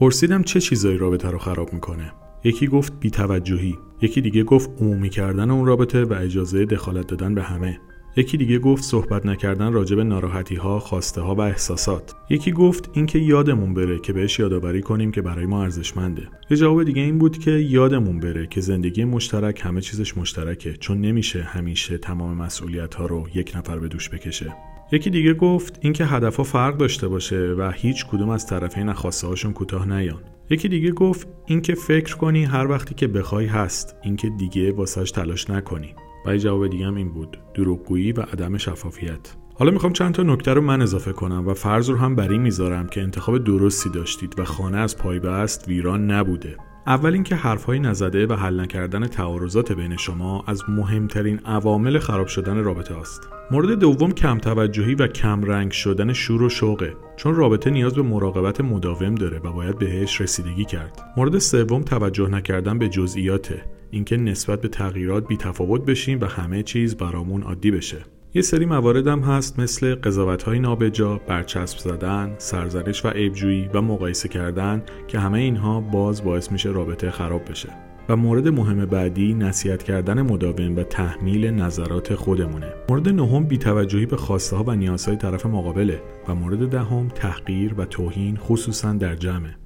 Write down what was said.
پرسیدم چه چیزایی رابطه رو خراب می‌کنه یکی گفت بیتوجهی یکی دیگه گفت عمومی کردن اون رابطه و اجازه دخالت دادن به همه یکی دیگه گفت صحبت نکردن راجع به ناراحتی ها، خواسته ها و احساسات. یکی گفت اینکه یادمون بره که بهش یادآوری کنیم که برای ما ارزشمنده. یه جواب دیگه این بود که یادمون بره که زندگی مشترک همه چیزش مشترکه چون نمیشه همیشه تمام مسئولیت ها رو یک نفر به دوش بکشه. یکی دیگه گفت اینکه هدفها فرق داشته باشه و هیچ کدوم از طرفین خواسته هاشون کوتاه نیان. یکی دیگه گفت اینکه فکر کنی هر وقتی که بخوای هست اینکه دیگه واسش تلاش نکنی. و جواب دیگه هم این بود. دروغگویی و عدم شفافیت. حالا می‌خوام چند تا نکته رو من اضافه کنم و فرض رو هم بر این می‌ذارم که انتخاب درستی داشتید و خانه از پای بست ویران نبوده اول اینکه حرفهایی نزده و حل نکردن تعارضات بین شما از مهمترین عوامل خراب شدن رابطه است. مورد دوم کم توجهی و کم رنگ شدن شور و شوقه چون رابطه نیاز به مراقبت مداوم داره و باید بهش رسیدگی کرد. مورد سوم توجه نکردن به جزئیاته اینکه نسبت به تغییرات بی تفاوت بشیم و همه چیز برامون عادی بشه. یه سری موارد هم هست مثل قضاوت های نابجا، برچسب زدن، سرزنش و عیبجویی و مقایسه کردن که همه اینها باز باعث میشه رابطه خراب بشه. و مورد مهم بعدی نصیحت کردن مداوم و تحمیل نظرات خودمونه. مورد نهم بیتوجهی به خواسته ها و نیازهای طرف مقابله و مورد دهم تحقیر و توهین خصوصا در جمعه.